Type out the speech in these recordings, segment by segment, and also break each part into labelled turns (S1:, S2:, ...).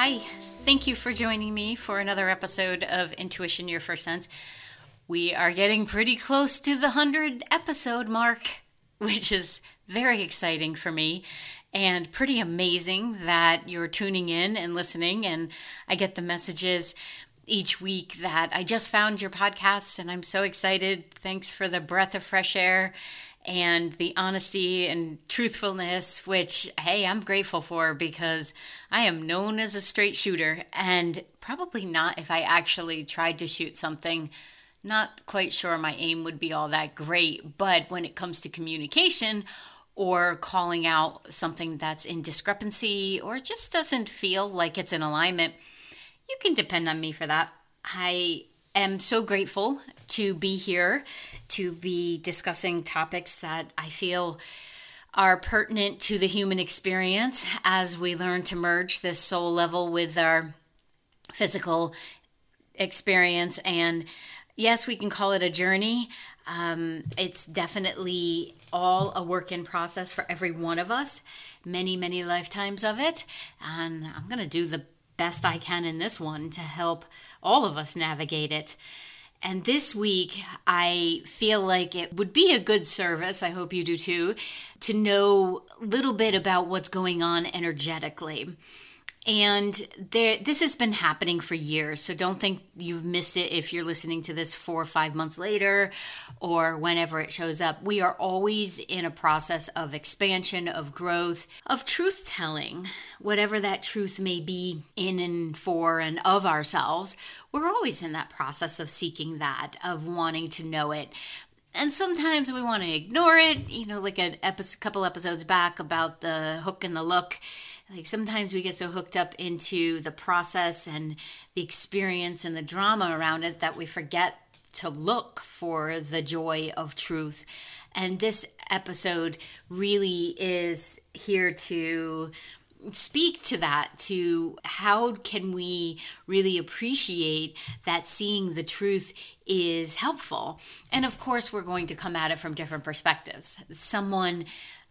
S1: Hi, thank you for joining me for another episode of Intuition Your First Sense. We are getting pretty close to the 100 episode mark, which is very exciting for me and pretty amazing that you're tuning in and listening. And I get the messages each week that I just found your podcast and I'm so excited. Thanks for the breath of fresh air and the honesty and truthfulness, which, hey, I'm grateful for because I am known as a straight shooter and probably not if I actually tried to shoot something. Not quite sure my aim would be all that great, but when it comes to communication or calling out something that's in discrepancy or just doesn't feel like it's in alignment, you can depend on me for that. I am so grateful to be here to be discussing topics that I feel are pertinent to the human experience as we learn to merge this soul level with our physical experience. And yes, we can call it a journey. Um, it's definitely all a work in process for every one of us, many, many lifetimes of it. And I'm going to do the best I can in this one to help all of us navigate it. And this week, I feel like it would be a good service, I hope you do too, to know a little bit about what's going on energetically. And there, this has been happening for years. So don't think you've missed it if you're listening to this four or five months later or whenever it shows up. We are always in a process of expansion, of growth, of truth telling, whatever that truth may be in and for and of ourselves. We're always in that process of seeking that, of wanting to know it and sometimes we want to ignore it you know like a couple episodes back about the hook and the look like sometimes we get so hooked up into the process and the experience and the drama around it that we forget to look for the joy of truth. And this episode really is here to speak to that to how can we really appreciate that seeing the truth is helpful and of course we're going to come at it from different perspectives someone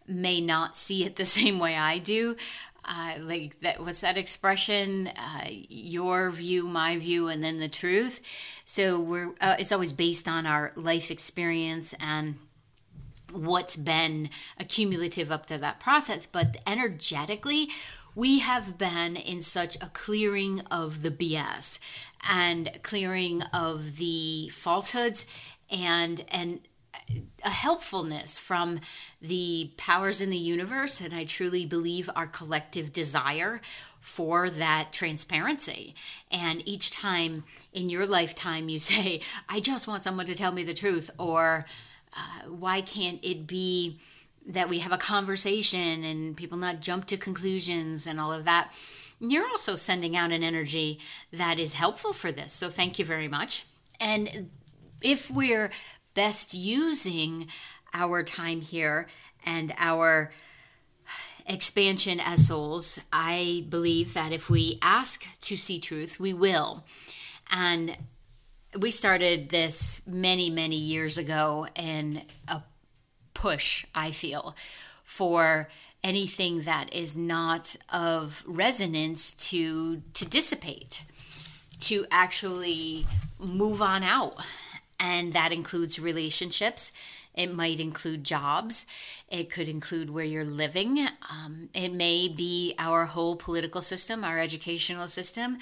S1: may not see it the same way i do uh, like that what's that expression? Uh, your view my view and then the truth. So we're uh, it's always based on our life experience and what's been accumulative up to that process. But energetically we have been in such a clearing of the bs and clearing of the falsehoods and and a helpfulness from the powers in the universe, and I truly believe our collective desire for that transparency. And each time in your lifetime you say, I just want someone to tell me the truth, or uh, why can't it be that we have a conversation and people not jump to conclusions and all of that? You're also sending out an energy that is helpful for this. So thank you very much. And if we're best using our time here and our expansion as souls, I believe that if we ask to see truth, we will. And we started this many, many years ago in a push, I feel, for anything that is not of resonance to to dissipate to actually move on out and that includes relationships. It might include jobs. It could include where you're living. Um, it may be our whole political system, our educational system,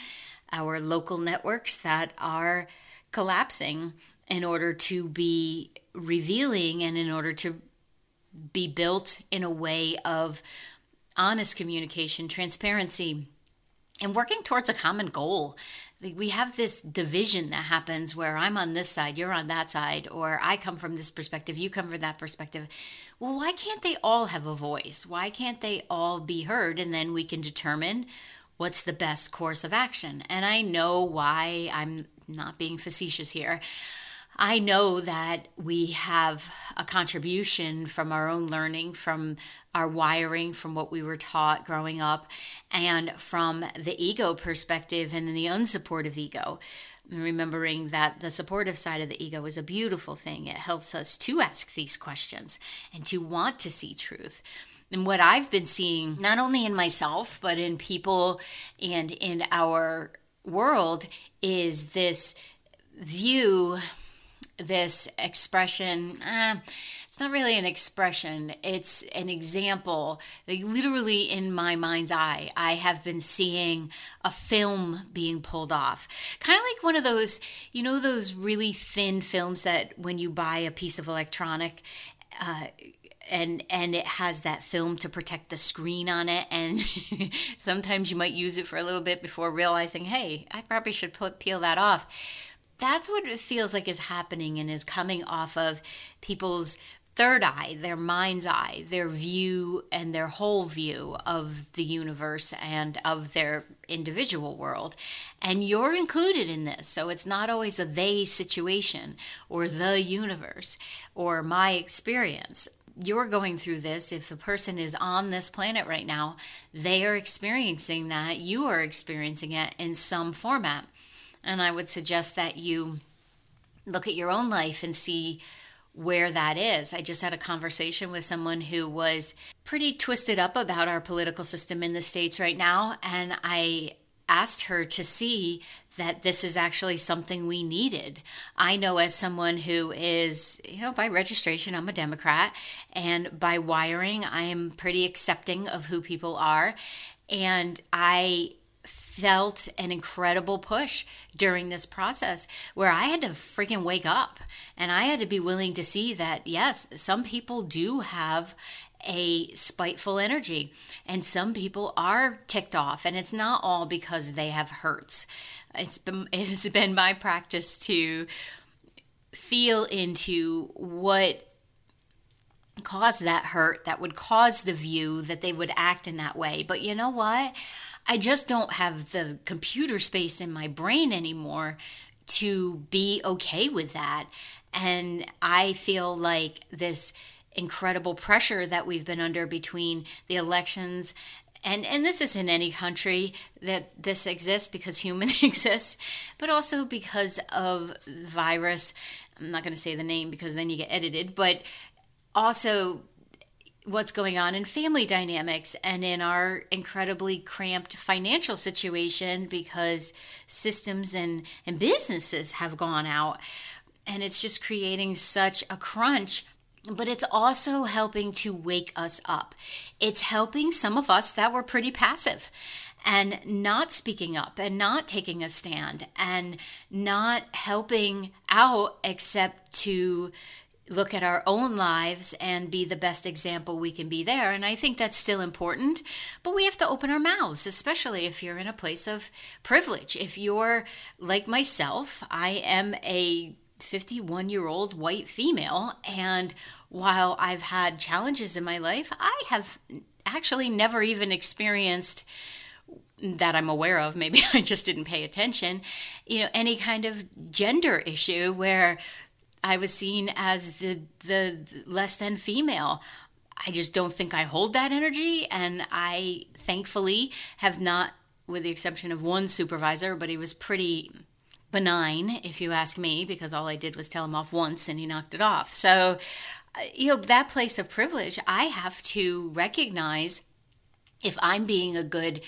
S1: our local networks that are collapsing in order to be revealing and in order to be built in a way of honest communication, transparency, and working towards a common goal we have this division that happens where I'm on this side, you're on that side, or I come from this perspective, you come from that perspective. Well, why can't they all have a voice? Why can't they all be heard? And then we can determine what's the best course of action. And I know why I'm not being facetious here. I know that we have a contribution from our own learning, from our wiring, from what we were taught growing up, and from the ego perspective and the unsupportive ego. Remembering that the supportive side of the ego is a beautiful thing. It helps us to ask these questions and to want to see truth. And what I've been seeing, not only in myself, but in people and in our world, is this view, this expression. Uh, it's not really an expression, it's an example. Like literally in my mind's eye, I have been seeing a film being pulled off. Kind of like one of those, you know, those really thin films that when you buy a piece of electronic, uh, and and it has that film to protect the screen on it and sometimes you might use it for a little bit before realizing hey i probably should put, peel that off that's what it feels like is happening and is coming off of people's third eye, their mind's eye, their view and their whole view of the universe and of their individual world. And you're included in this. So it's not always a they situation or the universe or my experience. You're going through this. If the person is on this planet right now, they are experiencing that. You are experiencing it in some format. And I would suggest that you look at your own life and see where that is. I just had a conversation with someone who was pretty twisted up about our political system in the States right now. And I asked her to see that this is actually something we needed. I know as someone who is, you know, by registration, I'm a Democrat, and by wiring, I am pretty accepting of who people are. And I felt an incredible push during this process where I had to freaking wake up and I had to be willing to see that, yes, some people do have a spiteful energy and some people are ticked off and it's not all because they have hurts. It's been, it's been my practice to feel into what caused that hurt that would cause the view that they would act in that way. But you know what? I just don't have the computer space in my brain anymore to be okay with that. And I feel like this incredible pressure that we've been under between the elections and and this is in any country that this exists because human exists but also because of virus i'm not going to say the name because then you get edited but also what's going on in family dynamics and in our incredibly cramped financial situation because systems and, and businesses have gone out. And it's just creating such a crunch. But it's also helping to wake us up. It's helping some of us that were pretty passive and not speaking up and not taking a stand and not helping out except to look at our own lives and be the best example we can be there. And I think that's still important, but we have to open our mouths, especially if you're in a place of privilege. If you're like myself, I am a 51 year old white female, and while I've had challenges in my life, I have actually never even experienced that I'm aware of, maybe I just didn't pay attention, you know, any kind of gender issue where I was seen as the the less than female. I just don't think I hold that energy, and I thankfully have not, with the exception of one supervisor, but he was pretty benign, if you ask me, because all I did was tell him off once and he knocked it off. So, uh, you know, that place of privilege, I have to recognize if I'm being a good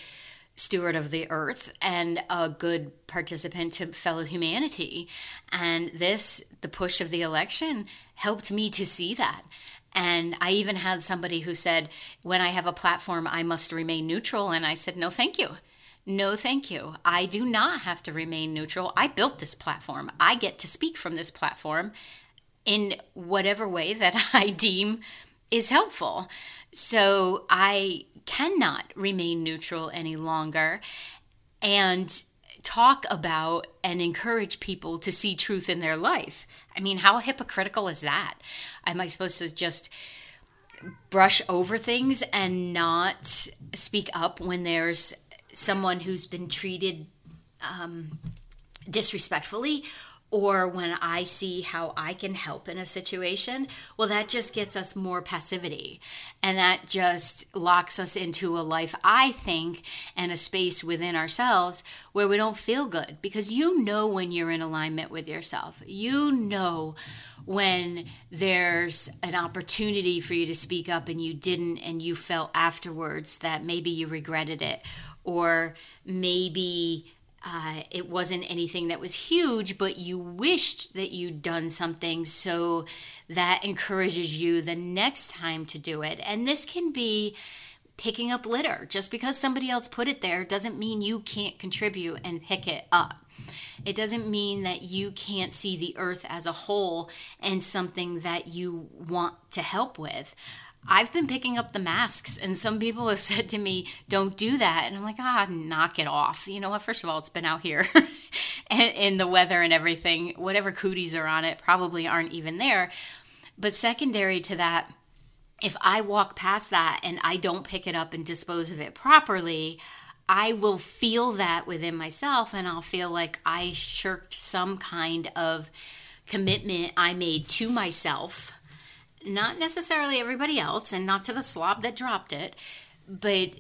S1: steward of the earth and a good participant to fellow humanity. And this, the push of the election, helped me to see that. And I even had somebody who said, when I have a platform, I must remain neutral. And I said, no, thank you. No, thank you. I do not have to remain neutral. I built this platform. I get to speak from this platform in whatever way that I deem is helpful. So I cannot remain neutral any longer and talk about and encourage people to see truth in their life. I mean, how hypocritical is that? Am I supposed to just brush over things and not speak up when there's someone who's been treated um, disrespectfully or when I see how I can help in a situation, well, that just gets us more passivity. And that just locks us into a life, I think, and a space within ourselves where we don't feel good because you know when you're in alignment with yourself. You know when there's an opportunity for you to speak up and you didn't and you felt afterwards that maybe you regretted it or maybe uh, it wasn't anything that was huge, but you wished that you'd done something so that encourages you the next time to do it. And this can be picking up litter. Just because somebody else put it there doesn't mean you can't contribute and pick it up. It doesn't mean that you can't see the earth as a whole and something that you want to help with. I've been picking up the masks, and some people have said to me, Don't do that. And I'm like, Ah, knock it off. You know what? First of all, it's been out here in the weather and everything. Whatever cooties are on it probably aren't even there. But secondary to that, if I walk past that and I don't pick it up and dispose of it properly, I will feel that within myself and I'll feel like I shirked some kind of commitment I made to myself, not necessarily everybody else and not to the slob that dropped it, but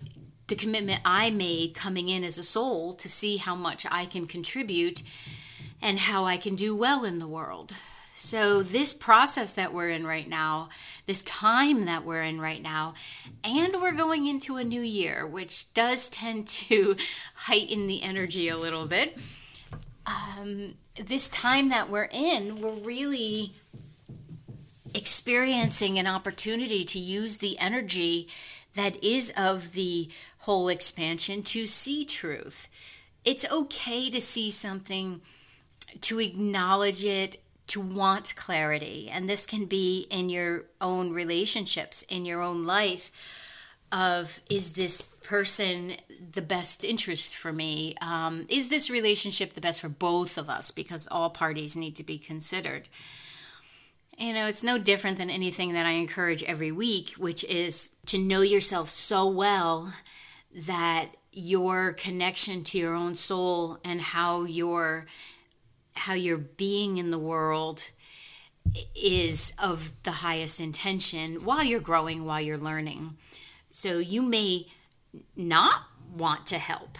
S1: the commitment I made coming in as a soul to see how much I can contribute and how I can do well in the world. So, this process that we're in right now, this time that we're in right now, and we're going into a new year, which does tend to heighten the energy a little bit. Um, this time that we're in, we're really experiencing an opportunity to use the energy that is of the whole expansion to see truth. It's okay to see something, to acknowledge it, to want clarity. And this can be in your own relationships, in your own life of is this person the best interest for me? Um, is this relationship the best for both of us? Because all parties need to be considered. You know, it's no different than anything that I encourage every week, which is to know yourself so well that your connection to your own soul and how your how your being in the world is of the highest intention while you're growing, while you're learning. So you may not want to help.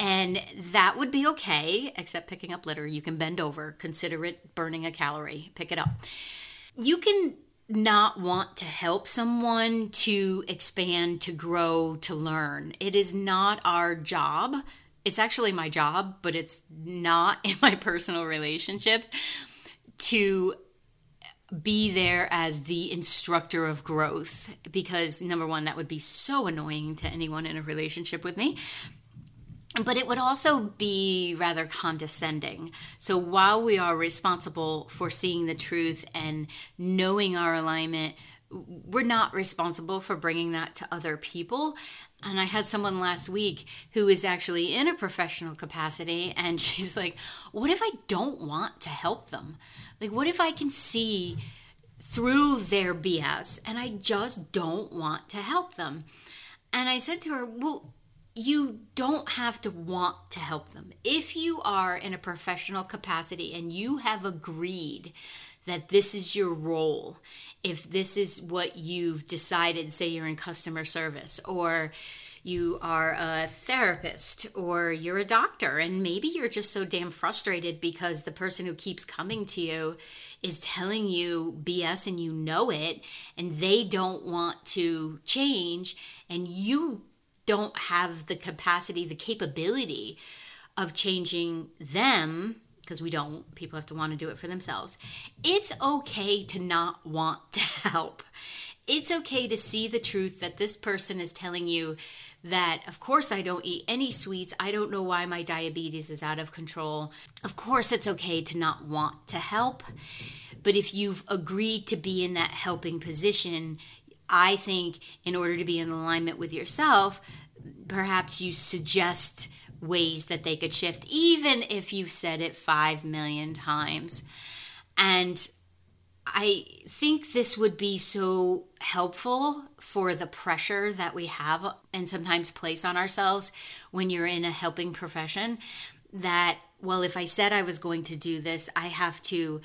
S1: And that would be okay, except picking up litter. You can bend over, consider it burning a calorie, pick it up. You can not want to help someone to expand, to grow, to learn. It is not our job it's actually my job, but it's not in my personal relationships to be there as the instructor of growth because number one that would be so annoying to anyone in a relationship with me but it would also be rather condescending. So while we are responsible for seeing the truth and knowing our alignment, we're not responsible for bringing that to other people. And I had someone last week who is actually in a professional capacity, and she's like, What if I don't want to help them? Like, what if I can see through their BS and I just don't want to help them? And I said to her, Well, you don't have to want to help them. If you are in a professional capacity and you have agreed that this is your role if this is what you've decided, say you're in customer service or you are a therapist or you're a doctor, and maybe you're just so damn frustrated because the person who keeps coming to you is telling you BS and you know it, and they don't want to change, and you don't have the capacity, the capability of changing them because we don't. People have to want to do it for themselves. It's okay to not want to help. It's okay to see the truth that this person is telling you that, of course, I don't eat any sweets. I don't know why my diabetes is out of control. Of course, it's okay to not want to help. But if you've agreed to be in that helping position, I think in order to be in alignment with yourself, perhaps you suggest ways that they could shift, even if you've said it five million times. And I think this would be so helpful for the pressure that we have and sometimes place on ourselves when you're in a helping profession that, well, if I said I was going to do this, I have to,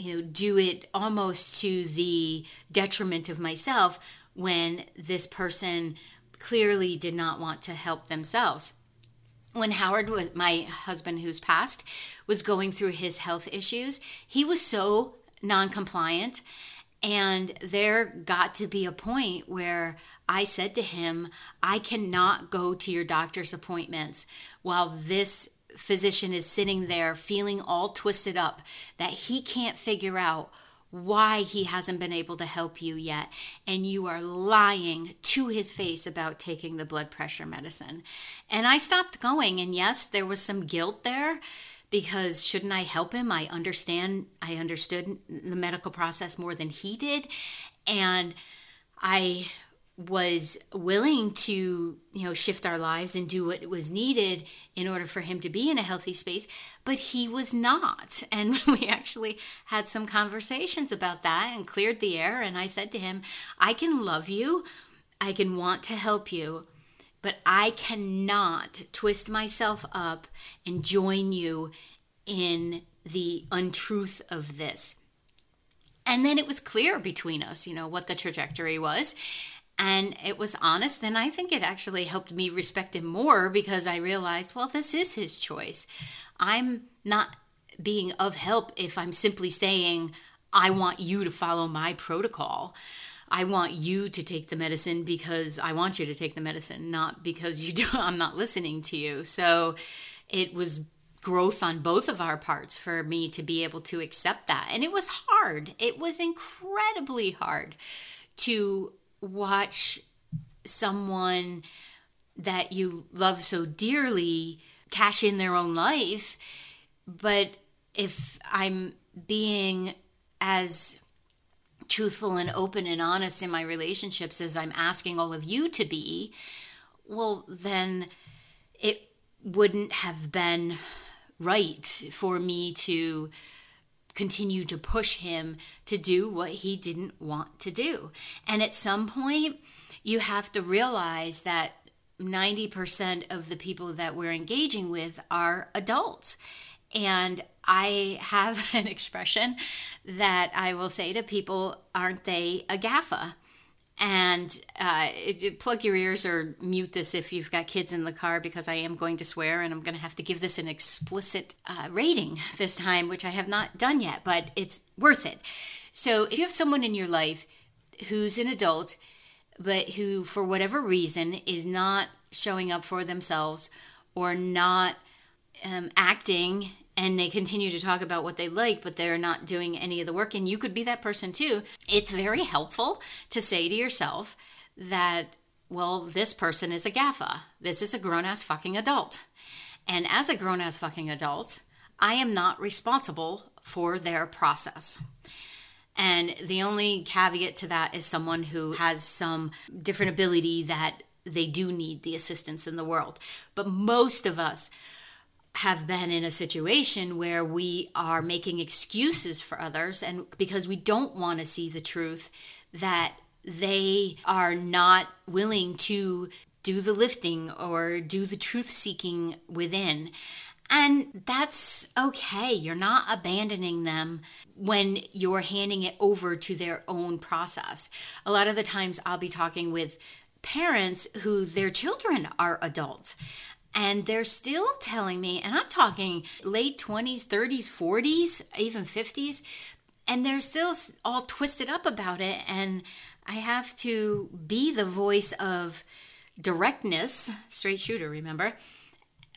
S1: you know, do it almost to the detriment of myself when this person clearly did not want to help themselves. When Howard was my husband who's passed was going through his health issues, he was so non-compliant and there got to be a point where I said to him, I cannot go to your doctor's appointments while this physician is sitting there feeling all twisted up that he can't figure out why he hasn't been able to help you yet. And you are lying to his face about taking the blood pressure medicine. And I stopped going. And yes, there was some guilt there because shouldn't I help him? I understand, I understood the medical process more than he did. And I was willing to you know shift our lives and do what was needed in order for him to be in a healthy space but he was not. And we actually had some conversations about that and cleared the air and i said to him i can love you. I can want to help you but i cannot twist myself up and join you in the untruth of this. And then it was clear between us you know what the trajectory was and it was honest and i think it actually helped me respect him more because i realized well this is his choice. I'm not being of help if i'm simply saying i want you to follow my protocol. I want you to take the medicine because i want you to take the medicine not because you do i'm not listening to you. So it was growth on both of our parts for me to be able to accept that. And it was hard. It was incredibly hard to watch someone that you love so dearly cash in their own life. But if I'm being as truthful and open and honest in my relationships as I'm asking all of you to be, well, then it wouldn't have been right for me to continue to push him to do what he didn't want to do. And at some point, you have to realize that 90% of the people that we're engaging with are adults. And I have an expression that I will say to people aren't they a GAFA? And uh, it, it, plug your ears or mute this if you've got kids in the car because I am going to swear and I'm going to have to give this an explicit uh, rating this time, which I have not done yet, but it's worth it. So if you have someone in your life who's an adult, but who, for whatever reason, is not showing up for themselves or not um, acting and they continue to talk about what they like, but they're not doing any of the work. And you could be that person too. It's very helpful to say to yourself that, well, this person is a GAFA. This is a grown ass fucking adult. And as a grown ass fucking adult, I am not responsible for their process. And the only caveat to that is someone who has some different ability that they do need the assistance in the world. But most of us, have been in a situation where we are making excuses for others and because we don't want to see the truth that they are not willing to do the lifting or do the truth seeking within. And that's okay. You're not abandoning them when you're handing it over to their own process. A lot of the times I'll be talking with parents who their children are adults and they're still telling me, and I'm talking late 20s, 30s, 40s, even 50s, and they're still all twisted up about it. And I have to be the voice of directness, straight shooter, remember?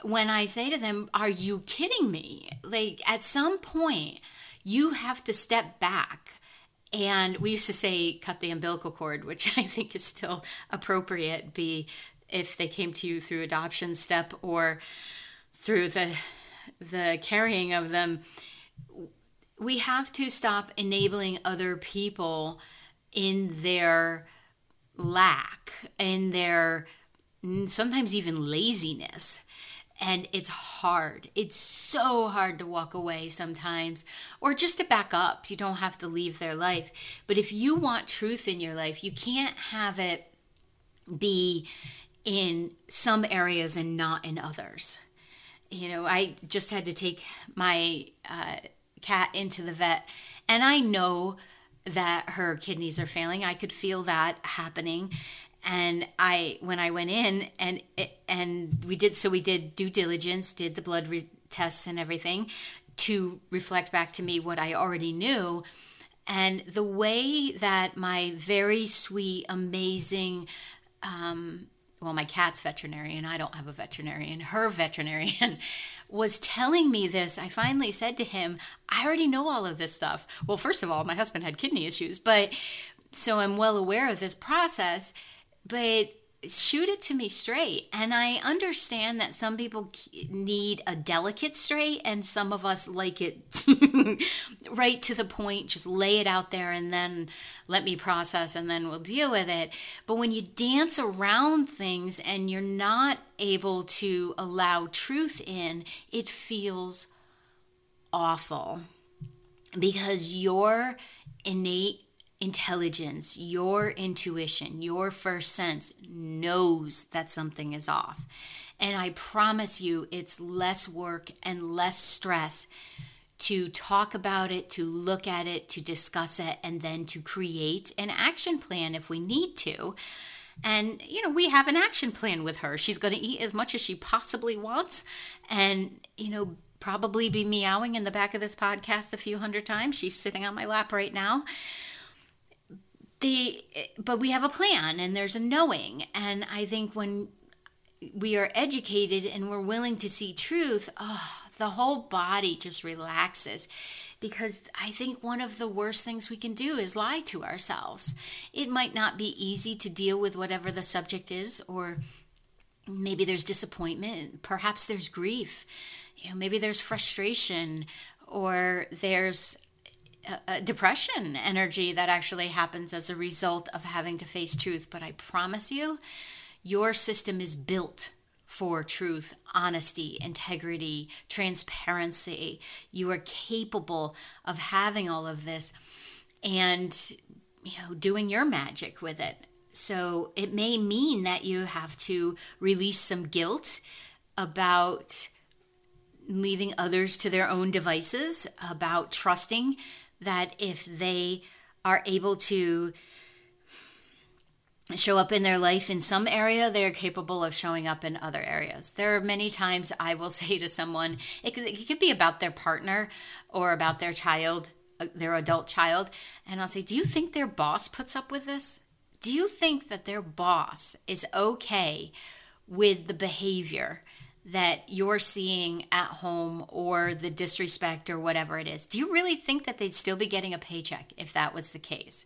S1: When I say to them, Are you kidding me? Like, at some point, you have to step back. And we used to say, cut the umbilical cord, which I think is still appropriate, be if they came to you through adoption step or through the the carrying of them we have to stop enabling other people in their lack in their sometimes even laziness and it's hard. It's so hard to walk away sometimes or just to back up. You don't have to leave their life. But if you want truth in your life, you can't have it be in some areas and not in others. You know, I just had to take my uh, cat into the vet, and I know that her kidneys are failing. I could feel that happening. And I, when I went in, and and we did so, we did due diligence, did the blood re- tests and everything to reflect back to me what I already knew. And the way that my very sweet, amazing, um, well, my cat's veterinarian, I don't have a veterinarian, her veterinarian was telling me this, I finally said to him, I already know all of this stuff. Well, first of all, my husband had kidney issues, but so I'm well aware of this process, but shoot it to me straight. And I understand that some people need a delicate straight, and some of us like it right to the point, just lay it out there and then let me process and then we'll deal with it. But when you dance around things and you're not able to allow truth in, it feels awful because your innate intelligence, your intuition, your first sense knows that something is off. And I promise you, it's less work and less stress to talk about it, to look at it, to discuss it, and then to create an action plan if we need to. And, you know, we have an action plan with her. She's going to eat as much as she possibly wants and, you know, probably be meowing in the back of this podcast a few hundred times. She's sitting on my lap right now the but we have a plan and there's a knowing. And i think when we are educated and we're willing to see truth oh the whole body just relaxes. Because i think one of the worst things we can do is lie to ourselves. It might not be easy to deal with whatever the subject is or maybe there's disappointment perhaps there's grief. You know maybe there's frustration or there's depression energy that actually happens as a result of having to face truth. But I promise you, your system is built for truth, honesty, integrity, transparency. You are capable of having all of this and you know doing your magic with it. So it may mean that you have to release some guilt about leaving others to their own devices, about trusting that if they are able to show up in their life in some area, they're capable of showing up in other areas. There are many times I will say to someone, it could, it could be about their partner or about their child, uh, their adult child, and I'll say, Do you think their boss puts up with this? Do you think that their boss is okay with the behavior that you're seeing at home or the disrespect or whatever it is. Do you really think that they'd still be getting a paycheck if that was the case?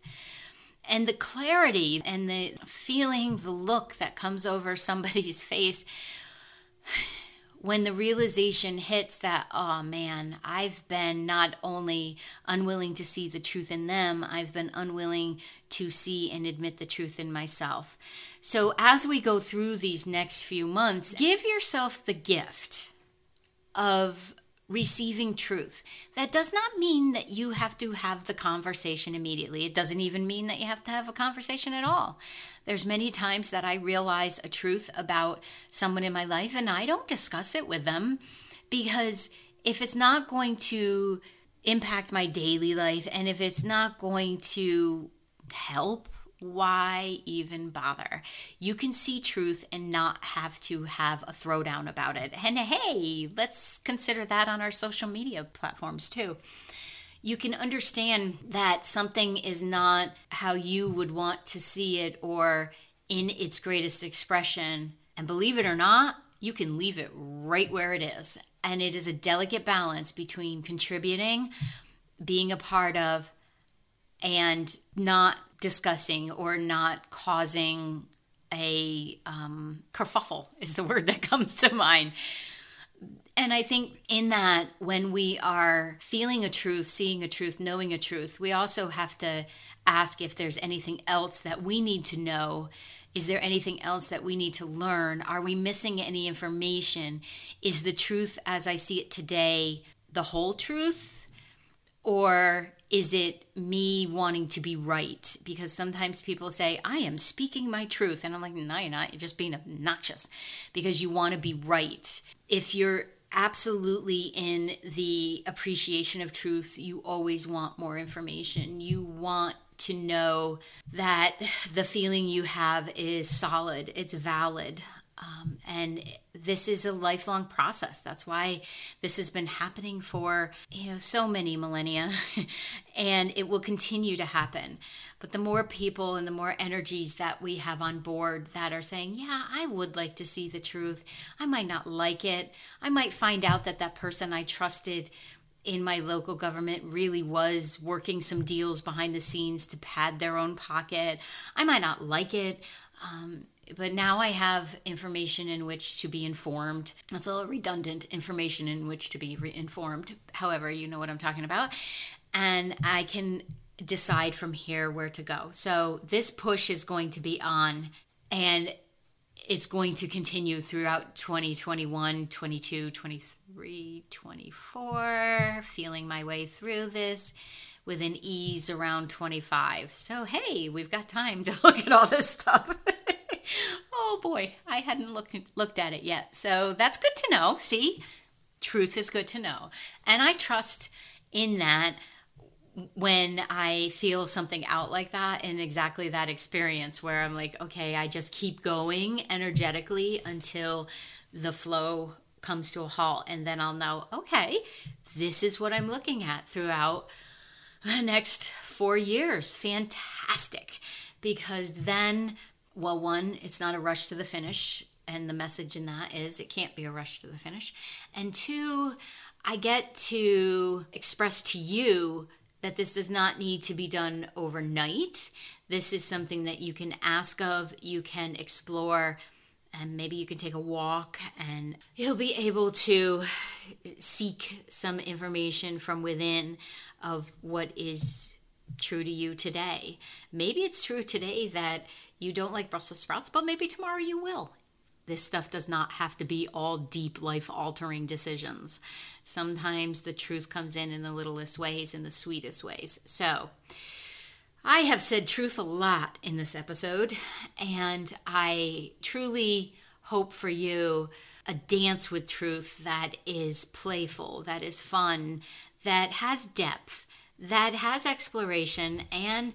S1: And the clarity and the feeling, the look that comes over somebody's face when the realization hits that, oh man, I've been not only unwilling to see the truth in them, I've been unwilling to see and admit the truth in myself. So, as we go through these next few months, give yourself the gift of receiving truth. That does not mean that you have to have the conversation immediately. It doesn't even mean that you have to have a conversation at all. There's many times that I realize a truth about someone in my life and I don't discuss it with them because if it's not going to impact my daily life and if it's not going to help why even bother? You can see truth and not have to have a throwdown about it. And hey, let's consider that on our social media platforms too. You can understand that something is not how you would want to see it or in its greatest expression. And believe it or not, you can leave it right where it is. And it is a delicate balance between contributing, being a part of, and not discussing or not causing a um, kerfuffle is the word that comes to mind. And I think in that, when we are feeling a truth, seeing a truth, knowing a truth, we also have to ask if there's anything else that we need to know. Is there anything else that we need to learn? Are we missing any information? Is the truth as I see it today the whole truth? Or is it me wanting to be right? Because sometimes people say, I am speaking my truth. And I'm like, no, you're not. You're just being obnoxious because you want to be right. If you're absolutely in the appreciation of truth, you always want more information. You want to know that the feeling you have is solid, it's valid. Um, and this is a lifelong process. That's why this has been happening for you know so many millennia, and it will continue to happen. But the more people and the more energies that we have on board that are saying, "Yeah, I would like to see the truth. I might not like it. I might find out that that person I trusted." in my local government really was working some deals behind the scenes to pad their own pocket. I might not like it. Um, but now I have information in which to be informed. That's a little redundant information in which to be re- informed. However, you know what I'm talking about. And I can decide from here where to go. So this push is going to be on and it's going to continue throughout 2021, 22, 23, 24, feeling my way through this with an ease around 25. So, hey, we've got time to look at all this stuff. oh boy, I hadn't looked looked at it yet. So that's good to know. See, truth is good to know, and I trust in that when I feel something out like that in exactly that experience where I'm like, okay, I just keep going energetically until the flow comes to a halt, and then I'll know, okay, this is what I'm looking at throughout the next four years. Fantastic. Because then well, one, it's not a rush to the finish. And the message in that is it can't be a rush to the finish. And two, I get to express to you that this does not need to be done overnight. This is something that you can ask of, you can explore, and maybe you can take a walk and you'll be able to seek some information from within of what is true to you today. Maybe it's true today that you don't like Brussels sprouts, but maybe tomorrow you will. This stuff does not have to be all deep life altering decisions. Sometimes the truth comes in in the littlest ways, in the sweetest ways. So, I have said truth a lot in this episode, and I truly hope for you a dance with truth that is playful, that is fun, that has depth, that has exploration, and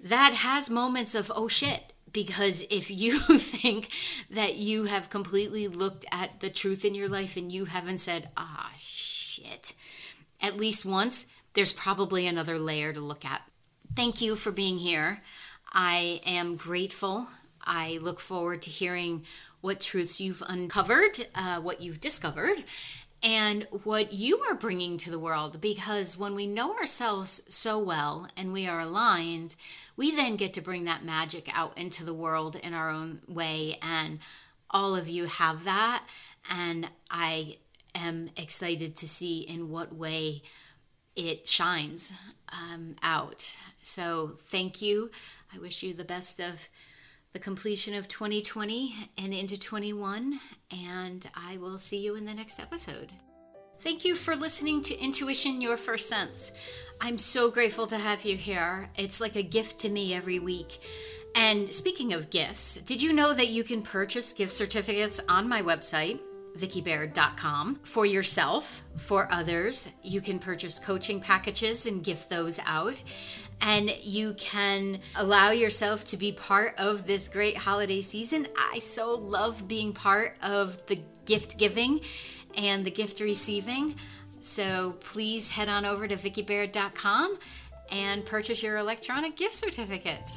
S1: that has moments of, oh shit. Because if you think that you have completely looked at the truth in your life and you haven't said, ah, shit, at least once, there's probably another layer to look at. Thank you for being here. I am grateful. I look forward to hearing what truths you've uncovered, uh, what you've discovered, and what you are bringing to the world. Because when we know ourselves so well and we are aligned, we then get to bring that magic out into the world in our own way. And all of you have that. And I am excited to see in what way it shines um, out. So thank you. I wish you the best of the completion of 2020 and into 21. And I will see you in the next episode. Thank you for listening to Intuition Your First Sense. I'm so grateful to have you here. It's like a gift to me every week. And speaking of gifts, did you know that you can purchase gift certificates on my website? VickiBaird.com for yourself, for others. You can purchase coaching packages and gift those out. And you can allow yourself to be part of this great holiday season. I so love being part of the gift giving and the gift receiving. So please head on over to VickiBaird.com and purchase your electronic gift certificate.